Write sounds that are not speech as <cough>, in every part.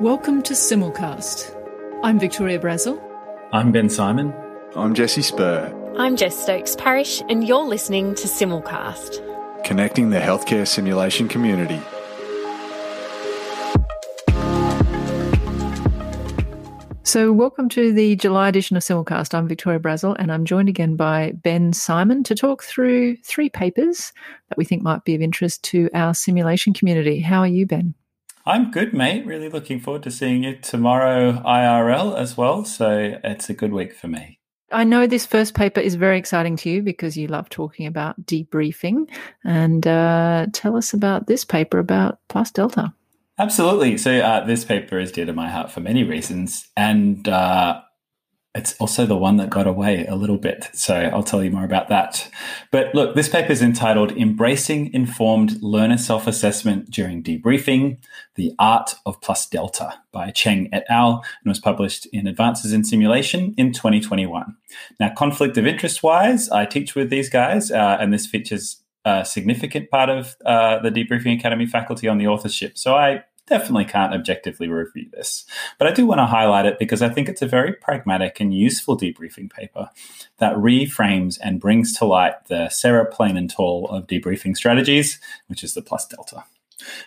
Welcome to Simulcast. I'm Victoria Brazil. I'm Ben Symon. I'm Jesse Spurr. I'm Jess Stokes Parish, and you're listening to Simulcast, connecting the healthcare simulation community. So, welcome to the July edition of Simulcast. I'm Victoria Brazil, and I'm joined again by Ben Symon to talk through three papers that we think might be of interest to our simulation community. How are you, Ben? I'm good, mate. Really looking forward to seeing you tomorrow IRL as well. So, it's a good week for me. I know this first paper is very exciting to you because you love talking about debriefing. And uh, tell us about this paper about plus delta. Absolutely. So uh, this paper is dear to my heart for many reasons, and uh, it's also the one that got away a little bit. So I'll tell you more about that. But look, this paper is entitled "Embracing Informed Learner Self-Assessment During Debriefing: The Art of Plus Delta" by Cheng et al. and was published in Advances in Simulation in 2021. Now, conflict of interest wise, I teach with these guys, uh, and this features a significant part of uh, the Debriefing Academy faculty on the authorship. So I definitely can't objectively review this. But I do want to highlight it because I think it's a very pragmatic and useful debriefing paper that reframes and brings to light the Sarah Plain and Tall of debriefing strategies, which is the plus delta.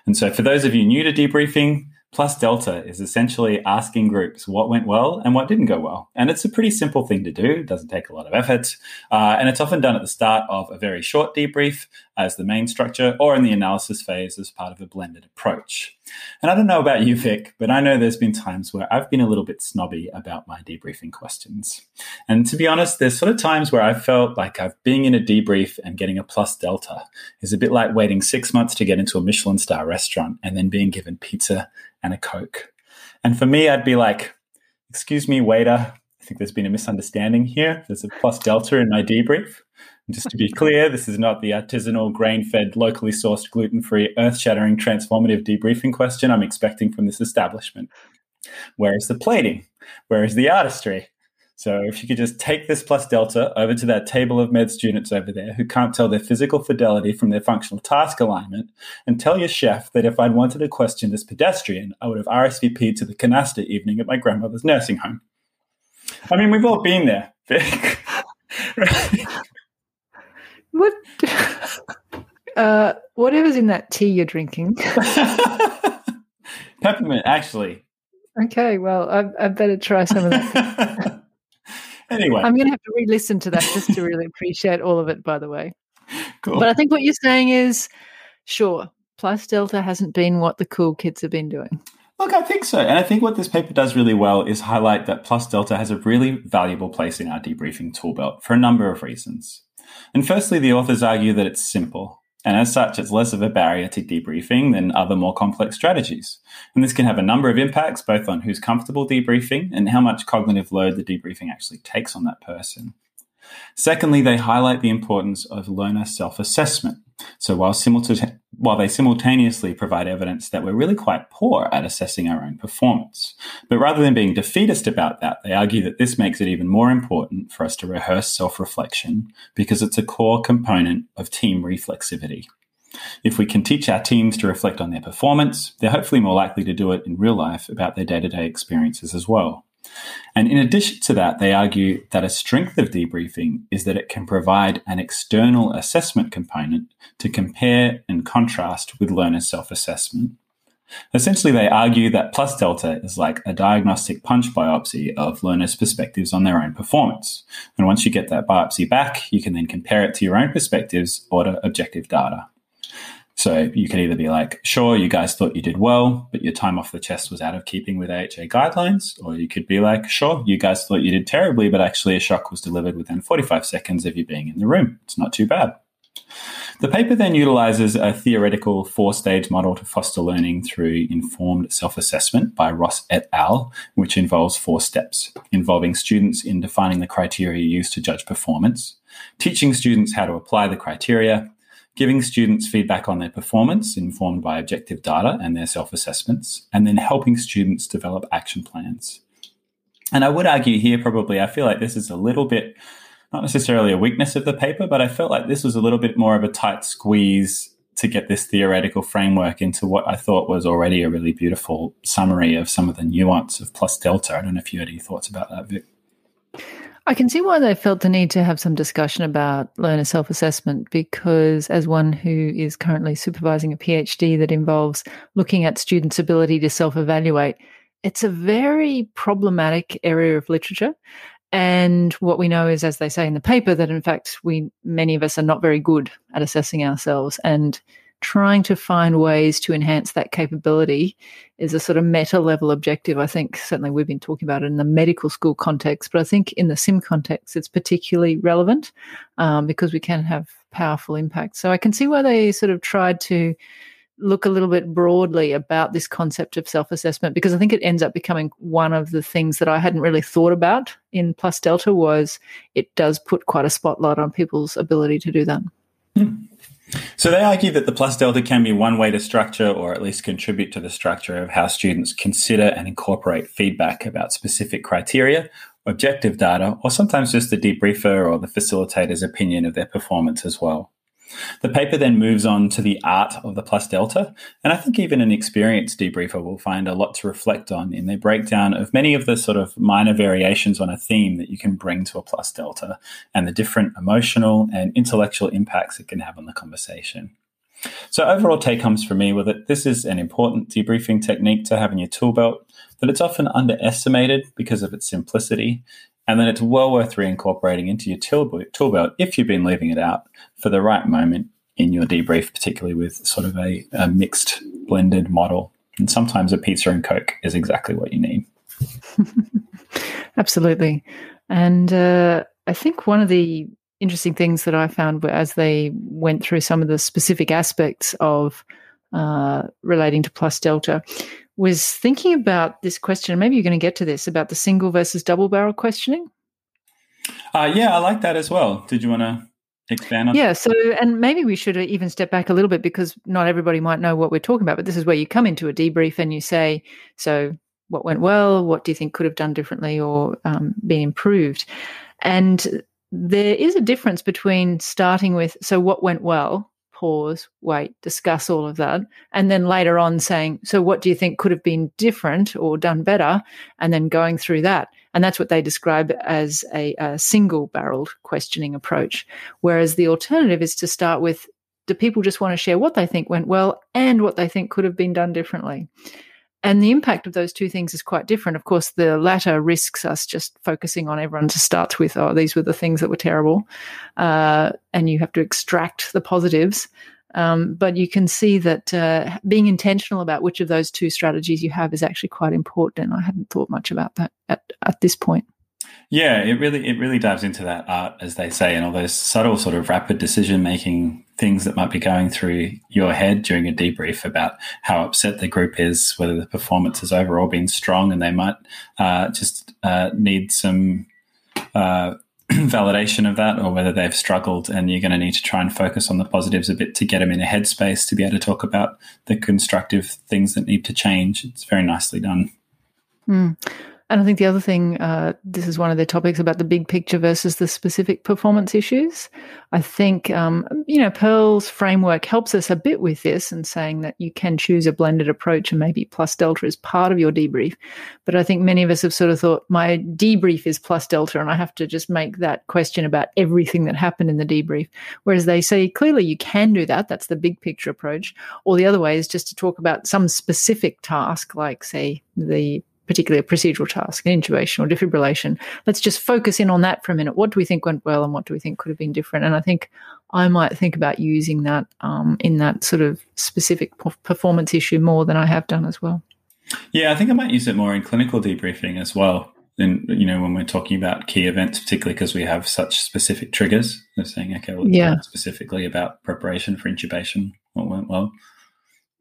And so for those of you new to debriefing, Plus delta is essentially asking groups what went well and what didn't go well. And it's a pretty simple thing to do. It doesn't take a lot of effort. Uh, and it's often done at the start of a very short debrief as the main structure or in the analysis phase as part of a blended approach. And I don't know about you, Vic, but I know there's been times where I've been a little bit snobby about my debriefing questions. And to be honest, there's sort of times where I've felt like I've being in a debrief and getting a plus delta is a bit like waiting six months to get into a Michelin star restaurant and then being given pizza and a Coke. And for me, I'd be like, excuse me, waiter, I think there's been a misunderstanding here. There's a plus delta in my debrief. And just to be clear, this is not the artisanal, grain fed, locally sourced, gluten free, earth shattering, transformative debriefing question I'm expecting from this establishment. Where is the plating? Where is the artistry? So if you could just take this plus delta over to that table of med students over there who can't tell their physical fidelity from their functional task alignment and tell your chef that if I'd wanted to question this pedestrian, I would have RSVP'd to the canasta evening at my grandmother's nursing home. I mean, we've all been there, Vic. <laughs> What? <laughs> uh, whatever's in that tea you're drinking. <laughs> Peppermint, actually. Okay, well, I, I better try some of that. Anyway, I'm going to have to re-listen to that just to really appreciate all of it. By the way, cool. But I think what you're saying is, sure, plus delta hasn't been what the cool kids have been doing. Look, I think so. And I think what this paper does really well is highlight that plus delta has a really valuable place in our debriefing tool belt for a number of reasons. And firstly, the authors argue that it's simple. And as such, it's less of a barrier to debriefing than other more complex strategies. And this can have a number of impacts, both on who's comfortable debriefing and how much cognitive load the debriefing actually takes on that person. Secondly, they highlight the importance of learner self assessment. So while, while they simultaneously provide evidence that we're really quite poor at assessing our own performance, but rather than being defeatist about that, they argue that this makes it even more important for us to rehearse self reflection because it's a core component of team reflexivity. If we can teach our teams to reflect on their performance, they're hopefully more likely to do it in real life about their day to day experiences as well. And in addition to that, they argue that a strength of debriefing is that it can provide an external assessment component to compare and contrast with learner self assessment. Essentially, they argue that plus delta is like a diagnostic punch biopsy of learners' perspectives on their own performance. And once you get that biopsy back, you can then compare it to your own perspectives or to objective data. So you could either be like, sure, you guys thought you did well, but your time off the chest was out of keeping with AHA guidelines. Or you could be like, sure, you guys thought you did terribly, but actually a shock was delivered within 45 seconds of you being in the room. It's not too bad. The paper then utilizes a theoretical four stage model to foster learning through informed self assessment by Ross et al., which involves four steps, involving students in defining the criteria used to judge performance, teaching students how to apply the criteria, giving students feedback on their performance informed by objective data and their self assessments, and then helping students develop action plans. And I would argue here, probably, I feel like this is a little bit, not necessarily a weakness of the paper, but I felt like this was a little bit more of a tight squeeze to get this theoretical framework into what I thought was already a really beautiful summary of some of the nuance of plus delta. I don't know if you had any thoughts about that, Vic. I can see why they felt the need to have some discussion about learner self assessment because, as one who is currently supervising a PhD that involves looking at students' ability to self evaluate, it's a very problematic area of literature. And what we know is, as they say in the paper, that in fact, we, many of us are not very good at assessing ourselves. And trying to find ways to enhance that capability is a sort of meta level objective. I think certainly we've been talking about it in the medical school context, but I think in the sim context, it's particularly relevant um, because we can have powerful impact. So I can see why they sort of tried to look a little bit broadly about this concept of self assessment because I think it ends up becoming one of the things that I hadn't really thought about in Plus Delta was it does put quite a spotlight on people's ability to do that. Hmm. So they argue that the plus delta can be one way to structure or at least contribute to the structure of how students consider and incorporate feedback about specific criteria, objective data, or sometimes just the debriefer or the facilitator's opinion of their performance as well. The paper then moves on to the art of the plus delta, and I think even an experienced debriefer will find a lot to reflect on in their breakdown of many of the sort of minor variations on a theme that you can bring to a plus delta and the different emotional and intellectual impacts it can have on the conversation. So overall take homes for me were that this is an important debriefing technique to have in your tool belt, that it's often underestimated because of its simplicity, and then it's well worth reincorporating into your tool belt if you've been leaving it out for the right moment in your debrief, particularly with sort of a, a mixed blended model. And sometimes a pizza and Coke is exactly what you need. <laughs> Absolutely. And uh, I think one of the interesting things that I found as they went through some of the specific aspects of uh, relating to plus delta was thinking about this question. Maybe you're going to get to this about the single versus double barrel questioning. Uh, yeah, I like that as well. Did you want to expand on? Yeah. So, and maybe we should even step back a little bit because not everybody might know what we're talking about. But this is where you come into a debrief and you say, "So, what went well? What do you think could have done differently or um, been improved?" And there is a difference between starting with, "So, what went well?" Pause, wait, discuss all of that. And then later on saying, so what do you think could have been different or done better? And then going through that. And that's what they describe as a, a single barreled questioning approach. Whereas the alternative is to start with, do people just want to share what they think went well and what they think could have been done differently? And the impact of those two things is quite different. Of course, the latter risks us just focusing on everyone to start with, oh, these were the things that were terrible. Uh, and you have to extract the positives. Um, but you can see that uh, being intentional about which of those two strategies you have is actually quite important. I hadn't thought much about that at, at this point. Yeah, it really it really dives into that art, as they say, and all those subtle sort of rapid decision making things that might be going through your head during a debrief about how upset the group is, whether the performance has overall been strong, and they might uh, just uh, need some uh, <clears throat> validation of that, or whether they've struggled, and you're going to need to try and focus on the positives a bit to get them in a headspace to be able to talk about the constructive things that need to change. It's very nicely done. Mm. And I think the other thing, uh, this is one of the topics about the big picture versus the specific performance issues. I think, um, you know, PEARLS framework helps us a bit with this and saying that you can choose a blended approach and maybe plus delta is part of your debrief. But I think many of us have sort of thought my debrief is plus delta and I have to just make that question about everything that happened in the debrief. Whereas they say clearly you can do that. That's the big picture approach. Or the other way is just to talk about some specific task, like, say, the particularly a procedural task, an intubation or defibrillation. Let's just focus in on that for a minute. What do we think went well and what do we think could have been different? And I think I might think about using that um, in that sort of specific performance issue more than I have done as well. Yeah, I think I might use it more in clinical debriefing as well. And you know, when we're talking about key events, particularly because we have such specific triggers, they're saying, okay, well, yeah. specifically about preparation for intubation, what went well.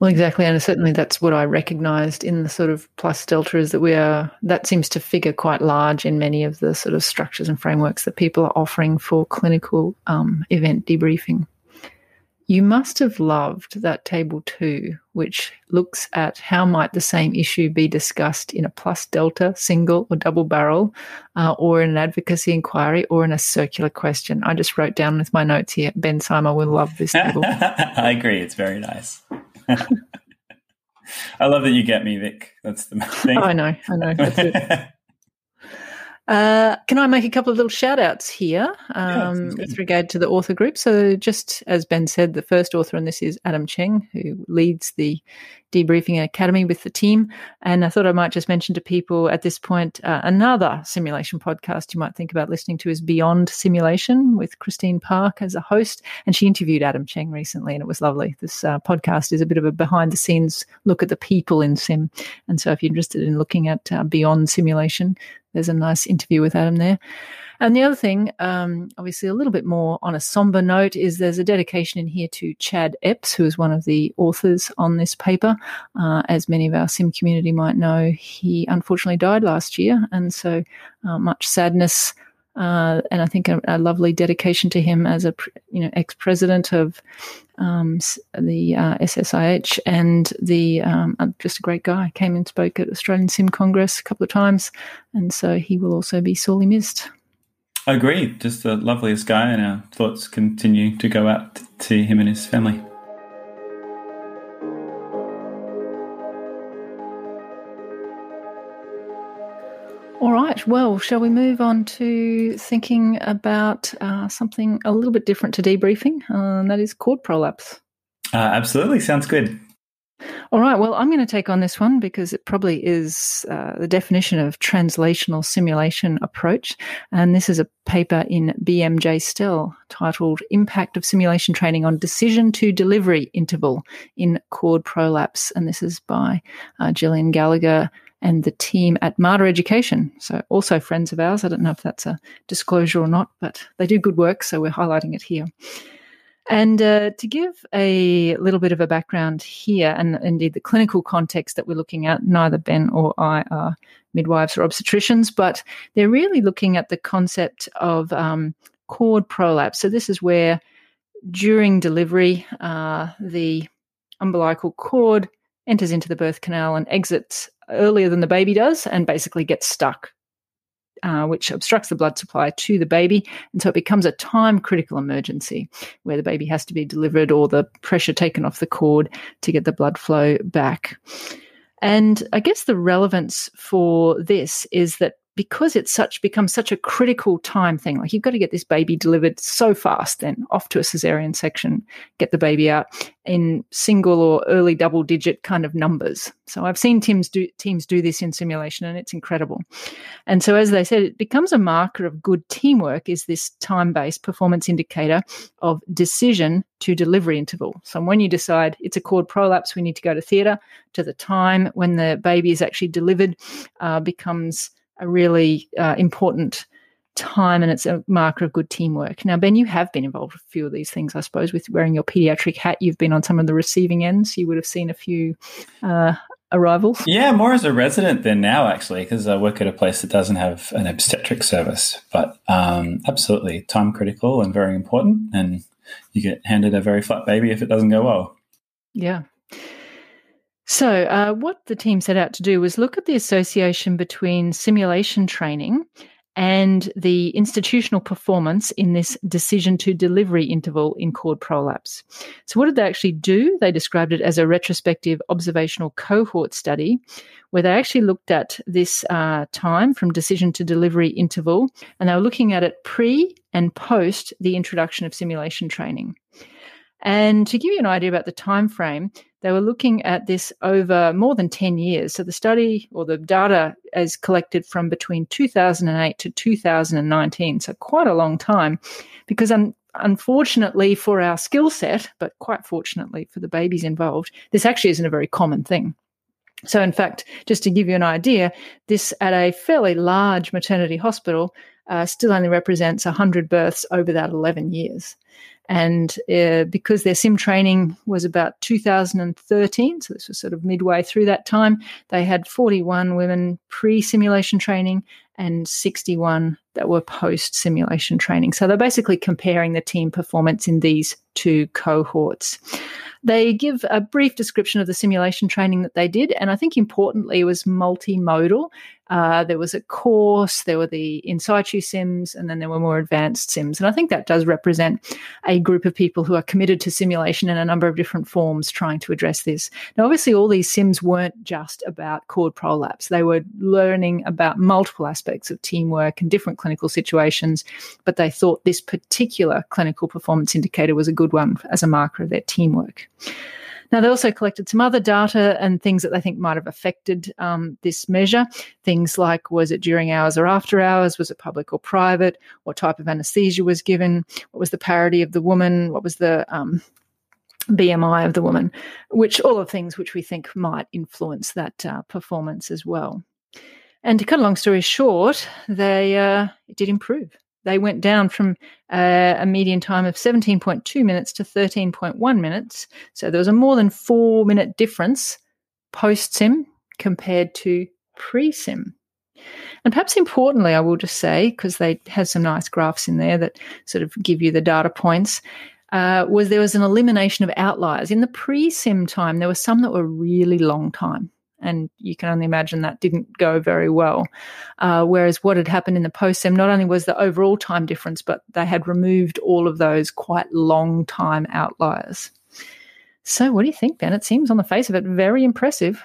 Well, exactly. And certainly that's what I recognized in the sort of plus delta is that we are, that seems to figure quite large in many of the sort of structures and frameworks that people are offering for clinical um, event debriefing. You must have loved that table two, which looks at how might the same issue be discussed in a plus delta, single or double barrel, uh, or in an advocacy inquiry, or in a circular question. I just wrote down with my notes here. Ben Symon will love this table. <laughs> I agree. It's very nice. <laughs> I love that you get me, Vic. That's the thing. I know. I know. That's it. <laughs> Uh, can I make a couple of little shout outs here um, yeah, with regard to the author group? So, just as Ben said, the first author on this is Adam Cheng, who leads the Debriefing Academy with the team. And I thought I might just mention to people at this point uh, another simulation podcast you might think about listening to is Beyond Simulation with Christine Park as a host. And she interviewed Adam Cheng recently, and it was lovely. This uh, podcast is a bit of a behind the scenes look at the people in sim. And so, if you're interested in looking at uh, Beyond Simulation, there's a nice interview with Adam there. And the other thing, um, obviously a little bit more on a somber note, is there's a dedication in here to Chad Epps, who is one of the authors on this paper. Uh, as many of our sim community might know, he unfortunately died last year, and so uh, much sadness. Uh, and I think a, a, lovely dedication to him as a you know ex president of um, the uh, SSIH and the um, just a great guy. Came and spoke at Australian Sim Congress a couple of times, and so he will also be sorely missed. I agree. Just the loveliest guy, and our thoughts continue to go out to him and his family. All right. Well, shall we move on to thinking about uh, something a little bit different to debriefing? Uh, and that is cord prolapse. Uh, absolutely. Sounds good. All right. Well, I'm going to take on this one because it probably is uh, the definition of translational simulation approach. And this is a paper in BMJ STEL titled Impact of Simulation Training on Decision to Delivery Interval in Cord Prolapse. And this is by uh, Gillian Gallagher and the team at Mater Education. So, also friends of ours. I don't know if that's a disclosure or not, but they do good work. So, we're highlighting it here. And uh, to give a little bit of a background here, and indeed the clinical context that we're looking at, neither Ben or I are midwives or obstetricians, but they're really looking at the concept of um, cord prolapse. So, this is where during delivery, uh, the umbilical cord enters into the birth canal and exits earlier than the baby does and basically gets stuck, uh, which obstructs the blood supply to the baby. And so it becomes a time critical emergency where the baby has to be delivered or the pressure taken off the cord to get the blood flow back. And I guess the relevance for this is that because it's such becomes such a critical time thing like you've got to get this baby delivered so fast then off to a cesarean section get the baby out in single or early double digit kind of numbers. So i've seen teams do teams do this in simulation and it's incredible. And so as they said it becomes a marker of good teamwork is this time based performance indicator of decision to delivery interval. So when you decide it's a cord prolapse we need to go to theatre to the time when the baby is actually delivered uh, becomes a really uh, important time and it's a marker of good teamwork. Now, Ben, you have been involved with a few of these things, I suppose, with wearing your pediatric hat. You've been on some of the receiving ends. You would have seen a few uh, arrivals. Yeah, more as a resident than now, actually, because I work at a place that doesn't have an obstetric service. But um, absolutely, time critical and very important. And you get handed a very flat baby if it doesn't go well. Yeah. So, uh, what the team set out to do was look at the association between simulation training and the institutional performance in this decision to delivery interval in cord prolapse. So, what did they actually do? They described it as a retrospective observational cohort study where they actually looked at this uh, time from decision to delivery interval and they were looking at it pre and post the introduction of simulation training. And to give you an idea about the time frame, they were looking at this over more than 10 years. So the study or the data is collected from between 2008 to 2019. So quite a long time because un- unfortunately for our skill set, but quite fortunately for the babies involved, this actually isn't a very common thing. So, in fact, just to give you an idea, this at a fairly large maternity hospital uh, still only represents 100 births over that 11 years. And uh, because their sim training was about 2013, so this was sort of midway through that time, they had 41 women pre simulation training and 61 that were post simulation training. So they're basically comparing the team performance in these two cohorts. They give a brief description of the simulation training that they did, and I think importantly, it was multimodal. Uh, there was a course, there were the in situ sims, and then there were more advanced sims. And I think that does represent a group of people who are committed to simulation in a number of different forms trying to address this. Now, obviously, all these sims weren't just about cord prolapse, they were learning about multiple aspects of teamwork and different clinical situations, but they thought this particular clinical performance indicator was a good one as a marker of their teamwork. Now, they also collected some other data and things that they think might have affected um, this measure. Things like was it during hours or after hours? Was it public or private? What type of anesthesia was given? What was the parity of the woman? What was the um, BMI of the woman? Which all of things which we think might influence that uh, performance as well. And to cut a long story short, they uh, did improve they went down from uh, a median time of 17.2 minutes to 13.1 minutes. So there was a more than four minute difference post sim compared to pre sim. And perhaps importantly, I will just say, because they have some nice graphs in there that sort of give you the data points, uh, was there was an elimination of outliers. In the pre sim time, there were some that were really long time and you can only imagine that didn't go very well. Uh, whereas what had happened in the post sim, not only was the overall time difference, but they had removed all of those quite long time outliers. So, what do you think, Ben? It seems on the face of it very impressive.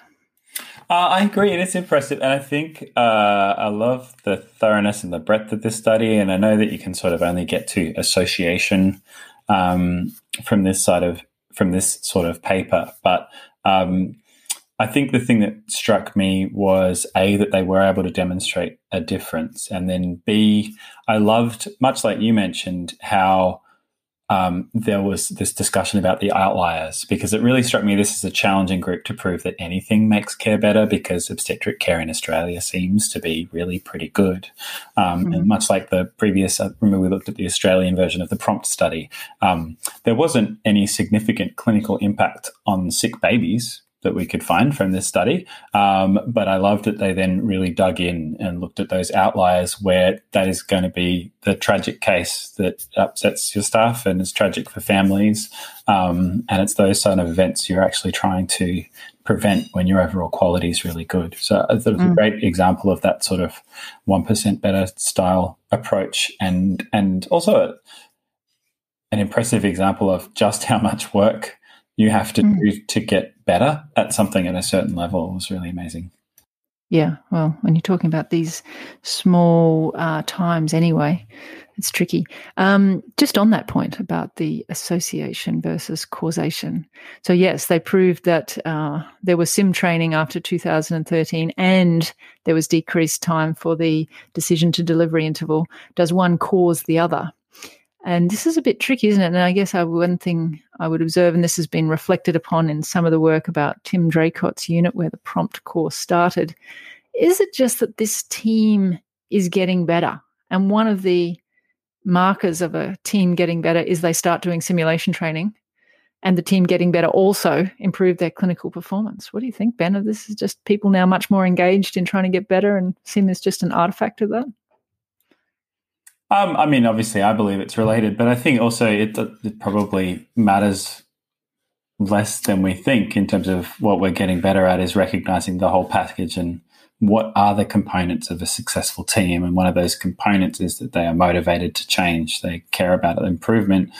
Uh, I agree, it is impressive, and I think uh, I love the thoroughness and the breadth of this study. And I know that you can sort of only get to association um, from this side of from this sort of paper, but um, I think the thing that struck me was A, that they were able to demonstrate a difference. And then B, I loved, much like you mentioned, how um, there was this discussion about the outliers because it really struck me this is a challenging group to prove that anything makes care better because obstetric care in Australia seems to be really pretty good. Um, mm-hmm. And much like the previous, I remember we looked at the Australian version of the prompt study, um, there wasn't any significant clinical impact on sick babies that we could find from this study. Um, but I loved that they then really dug in and looked at those outliers where that is going to be the tragic case that upsets your staff and is tragic for families. Um, and it's those sort of events you're actually trying to prevent when your overall quality is really good. So I thought it was mm. a great example of that sort of 1% better style approach and, and also a, an impressive example of just how much work you have to mm. do to get better at something at a certain level was really amazing. Yeah, well, when you're talking about these small uh, times anyway, it's tricky. Um, just on that point about the association versus causation. So, yes, they proved that uh, there was sim training after 2013 and there was decreased time for the decision to delivery interval. Does one cause the other? And this is a bit tricky, isn't it? And I guess I, one thing I would observe, and this has been reflected upon in some of the work about Tim Draycott's unit where the prompt course started, is it just that this team is getting better? And one of the markers of a team getting better is they start doing simulation training and the team getting better also improve their clinical performance. What do you think, Ben? This is just people now much more engaged in trying to get better and sim is just an artifact of that? Um, I mean, obviously, I believe it's related, but I think also it, it probably matters less than we think in terms of what we're getting better at is recognizing the whole package and what are the components of a successful team. And one of those components is that they are motivated to change, they care about improvement,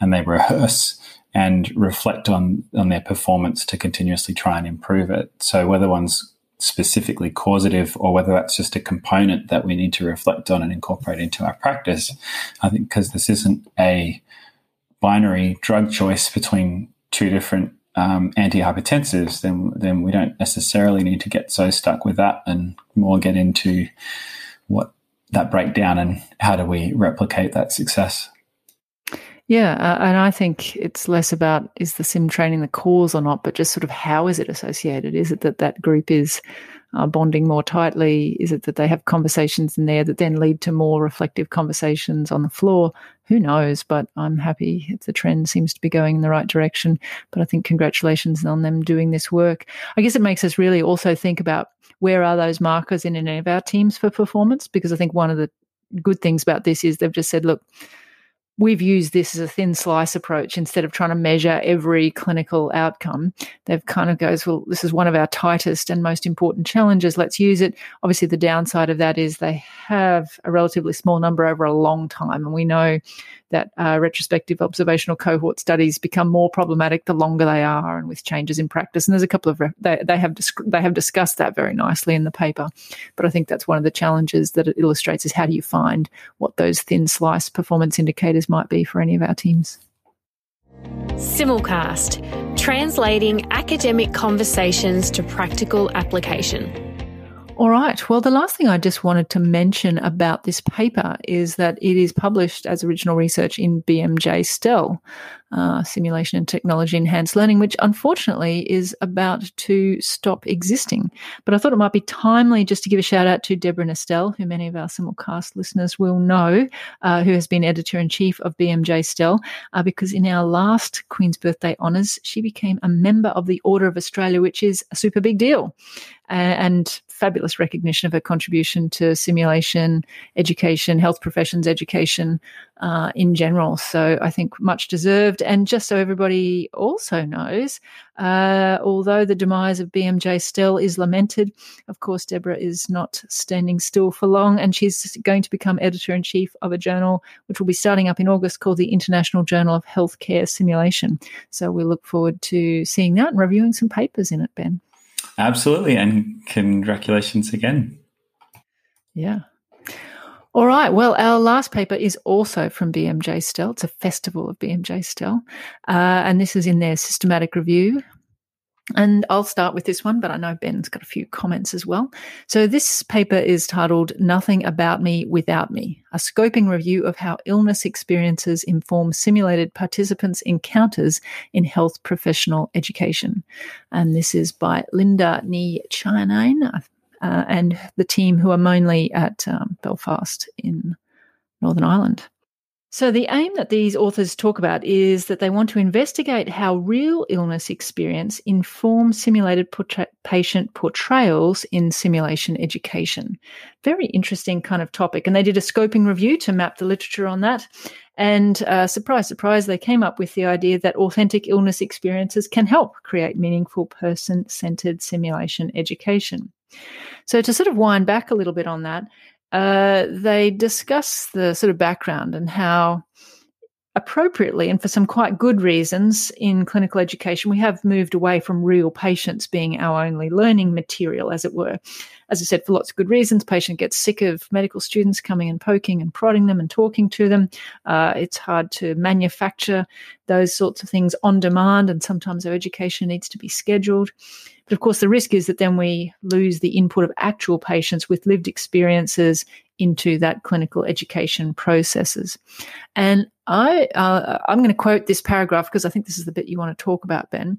and they rehearse and reflect on on their performance to continuously try and improve it. So whether one's specifically causative or whether that's just a component that we need to reflect on and incorporate into our practice. I think because this isn't a binary drug choice between two different um, antihypertensives, then then we don't necessarily need to get so stuck with that, and more get into what that breakdown and how do we replicate that success. Yeah, uh, and I think it's less about is the sim training the cause or not, but just sort of how is it associated? Is it that that group is uh, bonding more tightly? Is it that they have conversations in there that then lead to more reflective conversations on the floor? Who knows? But I'm happy the trend seems to be going in the right direction. But I think congratulations on them doing this work. I guess it makes us really also think about where are those markers in any of our teams for performance? Because I think one of the good things about this is they've just said, look, we've used this as a thin slice approach instead of trying to measure every clinical outcome. They've kind of goes, well, this is one of our tightest and most important challenges. Let's use it. Obviously, the downside of that is they have a relatively small number over a long time. And we know that uh, retrospective observational cohort studies become more problematic the longer they are and with changes in practice. And there's a couple of, re- they, they, have, they have discussed that very nicely in the paper. But I think that's one of the challenges that it illustrates is how do you find what those thin slice performance indicators might be for any of our teams. Simulcast, translating academic conversations to practical application. All right. Well, the last thing I just wanted to mention about this paper is that it is published as original research in BMJ STEL, uh, Simulation and Technology Enhanced Learning, which unfortunately is about to stop existing. But I thought it might be timely just to give a shout out to Deborah Nestel, who many of our simulcast listeners will know, uh, who has been editor in chief of BMJ STEL, uh, because in our last Queen's Birthday Honours, she became a member of the Order of Australia, which is a super big deal. and fabulous recognition of her contribution to simulation education, health professions education uh, in general. So I think much deserved. And just so everybody also knows, uh, although the demise of BMJ STEL is lamented, of course, Deborah is not standing still for long, and she's going to become editor in chief of a journal which will be starting up in August called the International Journal of Healthcare Simulation. So we look forward to seeing that and reviewing some papers in it, Ben. Absolutely. And congratulations again. Yeah. All right. Well, our last paper is also from BMJ STEL. It's a festival of BMJ STEL. Uh, and this is in their systematic review and I'll start with this one, but I know Ben's got a few comments as well. So, this paper is titled Nothing About Me Without Me A Scoping Review of How Illness Experiences Inform Simulated Participants' Encounters in Health Professional Education. And this is by Linda Ni Chianine uh, and the team who are mainly at um, Belfast in Northern Ireland. So, the aim that these authors talk about is that they want to investigate how real illness experience informs simulated portra- patient portrayals in simulation education. Very interesting kind of topic. And they did a scoping review to map the literature on that. And uh, surprise, surprise, they came up with the idea that authentic illness experiences can help create meaningful person centered simulation education. So, to sort of wind back a little bit on that, uh, they discuss the sort of background and how appropriately and for some quite good reasons in clinical education. We have moved away from real patients being our only learning material as it were. As i said for lots of good reasons patient gets sick of medical students coming and poking and prodding them and talking to them. Uh, it's hard to manufacture those sorts of things on demand and sometimes our education needs to be scheduled. But of course, the risk is that then we lose the input of actual patients with lived experiences into that clinical education processes. And I, uh, I'm going to quote this paragraph because I think this is the bit you want to talk about, Ben.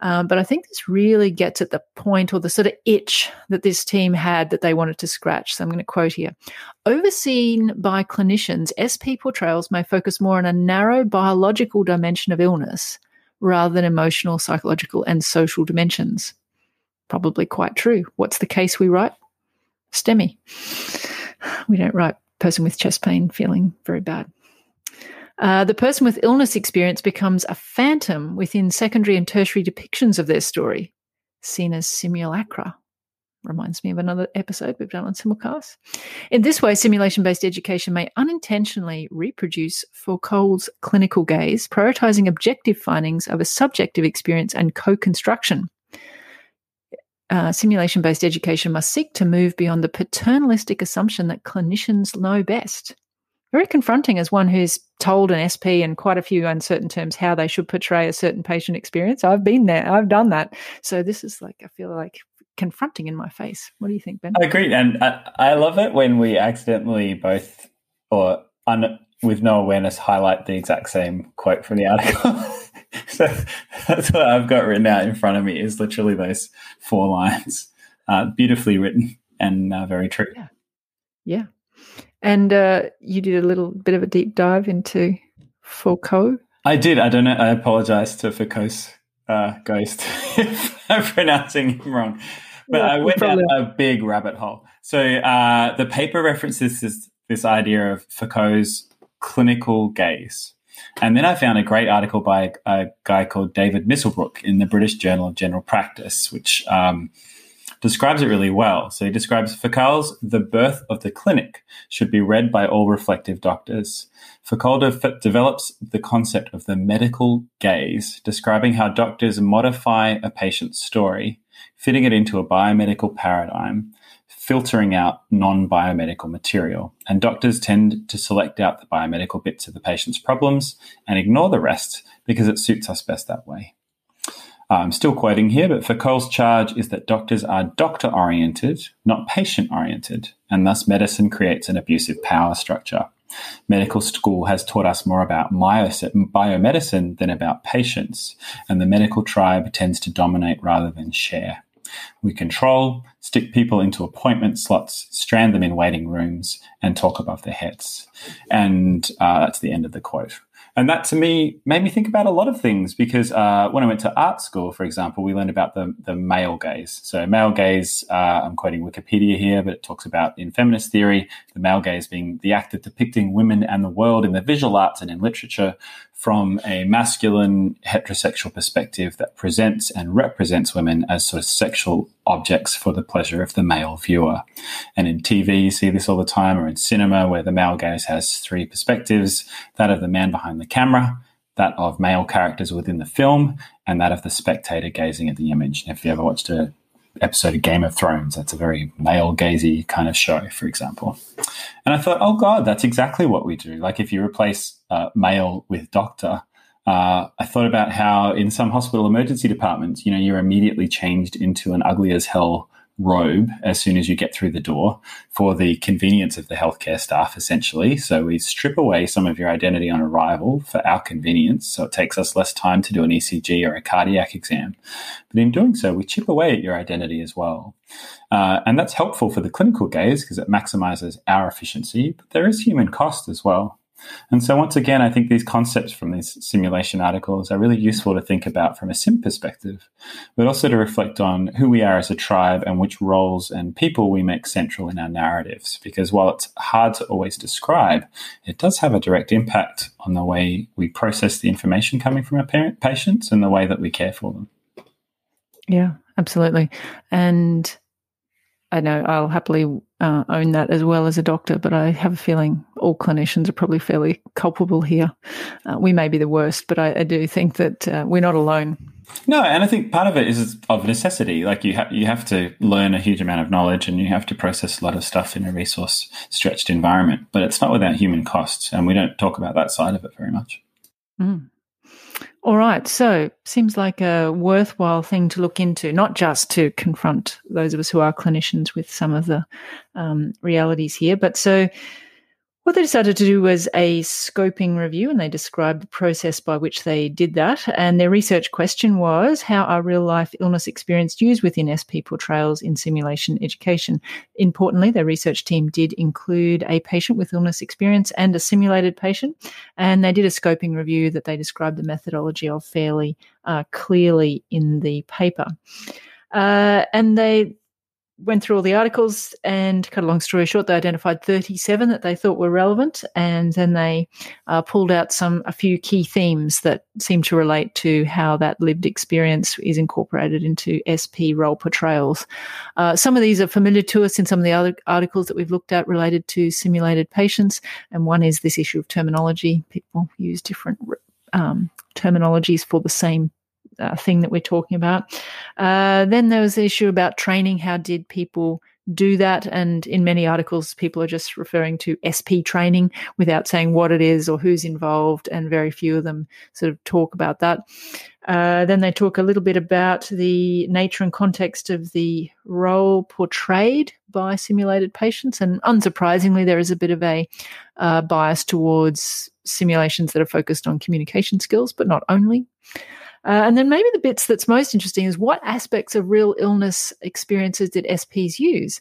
Um, but I think this really gets at the point or the sort of itch that this team had that they wanted to scratch. So I'm going to quote here Overseen by clinicians, SP portrayals may focus more on a narrow biological dimension of illness rather than emotional, psychological, and social dimensions. Probably quite true. What's the case we write? STEMI. We don't write person with chest pain feeling very bad. Uh, the person with illness experience becomes a phantom within secondary and tertiary depictions of their story, seen as simulacra reminds me of another episode we've done on simulcast. In this way, simulation based education may unintentionally reproduce Foucault's clinical gaze, prioritizing objective findings over subjective experience and co construction. Uh, simulation based education must seek to move beyond the paternalistic assumption that clinicians know best. Very confronting as one who's told an SP in quite a few uncertain terms how they should portray a certain patient experience. I've been there, I've done that. So this is like, I feel like confronting in my face. What do you think, Ben? I agree, and I, I love it when we accidentally both, or un, with no awareness, highlight the exact same quote from the article. <laughs> so that's what I've got written out in front of me is literally those four lines. uh, beautifully written and uh, very true. Yeah. Yeah. And uh, you did a little bit of a deep dive into Foucault. I did. I don't know. I apologize to Foucault's uh, ghost <laughs> if I'm pronouncing him wrong. But yeah, I went down a big rabbit hole. So uh, the paper references this, this idea of Foucault's clinical gaze. And then I found a great article by a guy called David Misselbrook in the British Journal of General Practice, which um, describes it really well. So he describes Foucault's The Birth of the Clinic should be read by all reflective doctors. Foucault de- develops the concept of the medical gaze, describing how doctors modify a patient's story, fitting it into a biomedical paradigm, filtering out non biomedical material. And doctors tend to select out the biomedical bits of the patient's problems and ignore the rest because it suits us best that way. I'm still quoting here, but Foucault's charge is that doctors are doctor oriented, not patient oriented, and thus medicine creates an abusive power structure. Medical school has taught us more about biomedicine than about patients, and the medical tribe tends to dominate rather than share. We control, stick people into appointment slots, strand them in waiting rooms, and talk above their heads. And uh, that's the end of the quote. And that to me made me think about a lot of things because uh, when I went to art school, for example, we learned about the, the male gaze. So, male gaze, uh, I'm quoting Wikipedia here, but it talks about in feminist theory, the male gaze being the act of depicting women and the world in the visual arts and in literature from a masculine heterosexual perspective that presents and represents women as sort of sexual objects for the pleasure of the male viewer. And in TV, you see this all the time, or in cinema, where the male gaze has three perspectives that of the man behind the camera, that of male characters within the film, and that of the spectator gazing at the image. if you ever watched a episode of Game of Thrones. That's a very male gazy kind of show, for example. And I thought, oh God, that's exactly what we do. Like if you replace uh, male with doctor, uh, I thought about how in some hospital emergency departments, you know, you're immediately changed into an ugly as hell robe as soon as you get through the door for the convenience of the healthcare staff, essentially. So we strip away some of your identity on arrival for our convenience. So it takes us less time to do an ECG or a cardiac exam. But in doing so, we chip away at your identity as well. Uh, and that's helpful for the clinical gaze because it maximizes our efficiency, but there is human cost as well. And so, once again, I think these concepts from these simulation articles are really useful to think about from a sim perspective, but also to reflect on who we are as a tribe and which roles and people we make central in our narratives. Because while it's hard to always describe, it does have a direct impact on the way we process the information coming from our patients and the way that we care for them. Yeah, absolutely. And I know I'll happily uh, own that as well as a doctor, but I have a feeling all clinicians are probably fairly culpable here. Uh, we may be the worst, but I, I do think that uh, we're not alone. No, and I think part of it is of necessity. Like you have you have to learn a huge amount of knowledge, and you have to process a lot of stuff in a resource stretched environment. But it's not without human costs, and we don't talk about that side of it very much. Mm. All right. So, seems like a worthwhile thing to look into, not just to confront those of us who are clinicians with some of the um, realities here, but so what they decided to do was a scoping review, and they described the process by which they did that. And their research question was How are real life illness experienced used within SP portrayals in simulation education? Importantly, their research team did include a patient with illness experience and a simulated patient. And they did a scoping review that they described the methodology of fairly uh, clearly in the paper. Uh, and they went through all the articles and cut a long story short they identified 37 that they thought were relevant and then they uh, pulled out some a few key themes that seem to relate to how that lived experience is incorporated into sp role portrayals. Uh, some of these are familiar to us in some of the other articles that we've looked at related to simulated patients and one is this issue of terminology. People use different um, terminologies for the same uh, thing that we're talking about. Uh, then there was the issue about training. How did people do that? And in many articles, people are just referring to SP training without saying what it is or who's involved, and very few of them sort of talk about that. Uh, then they talk a little bit about the nature and context of the role portrayed by simulated patients. And unsurprisingly, there is a bit of a uh, bias towards simulations that are focused on communication skills, but not only. Uh, and then maybe the bits that's most interesting is what aspects of real illness experiences did SPs use?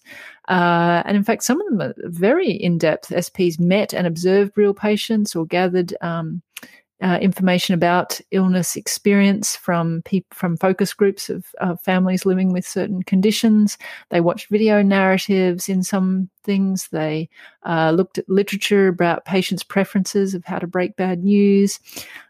Uh, and in fact, some of them are very in depth. SPs met and observed real patients or gathered um, uh, information about illness experience from people from focus groups of families living with certain conditions. They watched video narratives in some things. They uh, looked at literature about patients' preferences of how to break bad news.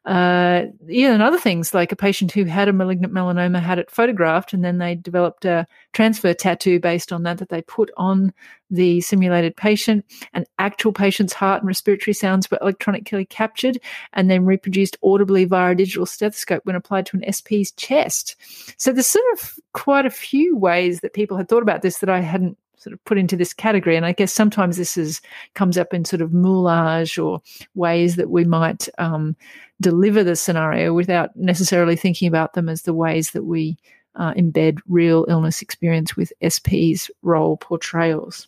Uh, yeah, and other things like a patient who had a malignant melanoma had it photographed, and then they developed a transfer tattoo based on that that they put on the simulated patient. An actual patient's heart and respiratory sounds were electronically captured and then reproduced audibly via a digital stethoscope when applied to an SP's chest. So there's sort of quite a few ways that people had thought about this that I hadn't sort of put into this category. And I guess sometimes this is comes up in sort of moulage or ways that we might um, deliver the scenario without necessarily thinking about them as the ways that we uh, embed real illness experience with SP's role portrayals.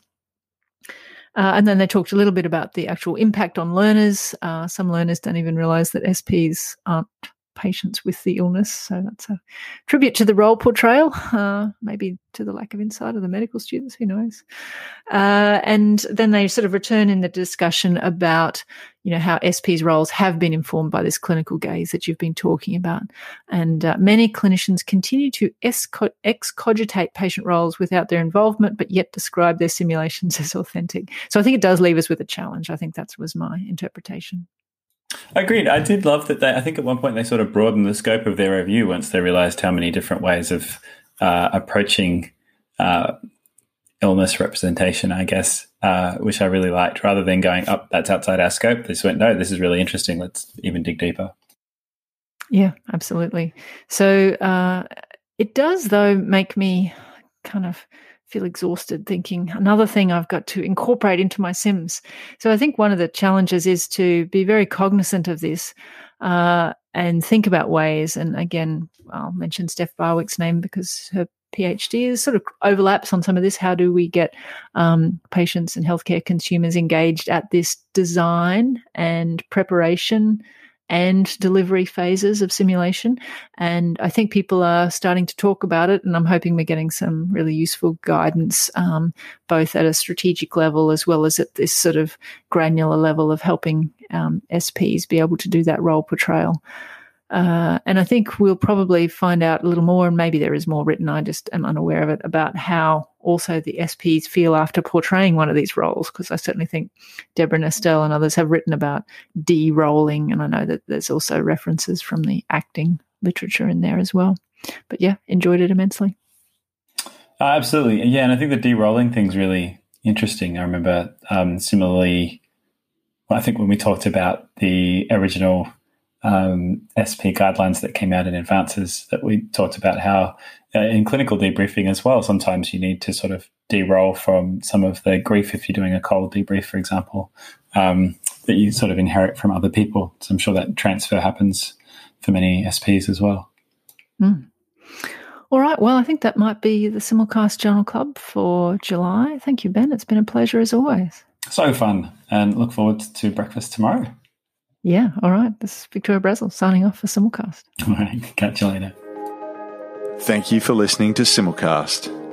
Uh, and then they talked a little bit about the actual impact on learners. Uh, some learners don't even realize that SPs aren't patients with the illness. So that's a tribute to the role portrayal, uh, maybe to the lack of insight of the medical students, who knows. Uh, and then they sort of return in the discussion about, you know, how SP's roles have been informed by this clinical gaze that you've been talking about. And uh, many clinicians continue to excogitate patient roles without their involvement, but yet describe their simulations <laughs> as authentic. So I think it does leave us with a challenge. I think that was my interpretation. Agreed. I did love that they, I think at one point they sort of broadened the scope of their review once they realized how many different ways of uh, approaching uh, illness representation, I guess, uh, which I really liked. Rather than going up, oh, that's outside our scope, they just went, no, this is really interesting. Let's even dig deeper. Yeah, absolutely. So uh, it does, though, make me kind of feel exhausted thinking another thing I've got to incorporate into my Sims. So I think one of the challenges is to be very cognizant of this uh, and think about ways. And again, I'll mention Steph Barwick's name because her PhD is sort of overlaps on some of this. How do we get um, patients and healthcare consumers engaged at this design and preparation and delivery phases of simulation. And I think people are starting to talk about it, and I'm hoping we're getting some really useful guidance, um, both at a strategic level as well as at this sort of granular level of helping um, SPs be able to do that role portrayal. Uh, and I think we'll probably find out a little more, and maybe there is more written. I just am unaware of it about how also the SPs feel after portraying one of these roles, because I certainly think Deborah Nestel and others have written about de-rolling, and I know that there's also references from the acting literature in there as well. But yeah, enjoyed it immensely. Uh, absolutely, yeah, and I think the de-rolling thing's really interesting. I remember um, similarly, I think when we talked about the original um, SP guidelines that came out in advances that we talked about how uh, in clinical debriefing as well, sometimes you need to sort of de-roll from some of the grief if you're doing a cold debrief, for example, um, that you sort of inherit from other people. So I'm sure that transfer happens for many SPs as well. Mm. All right. Well, I think that might be the Simulcast Journal Club for July. Thank you, Ben. It's been a pleasure as always. So fun. And look forward to breakfast tomorrow. Yeah. All right. This is Victoria Brazil signing off for Simulcast. <laughs> All right. Catch you later. Thank you for listening to Simulcast.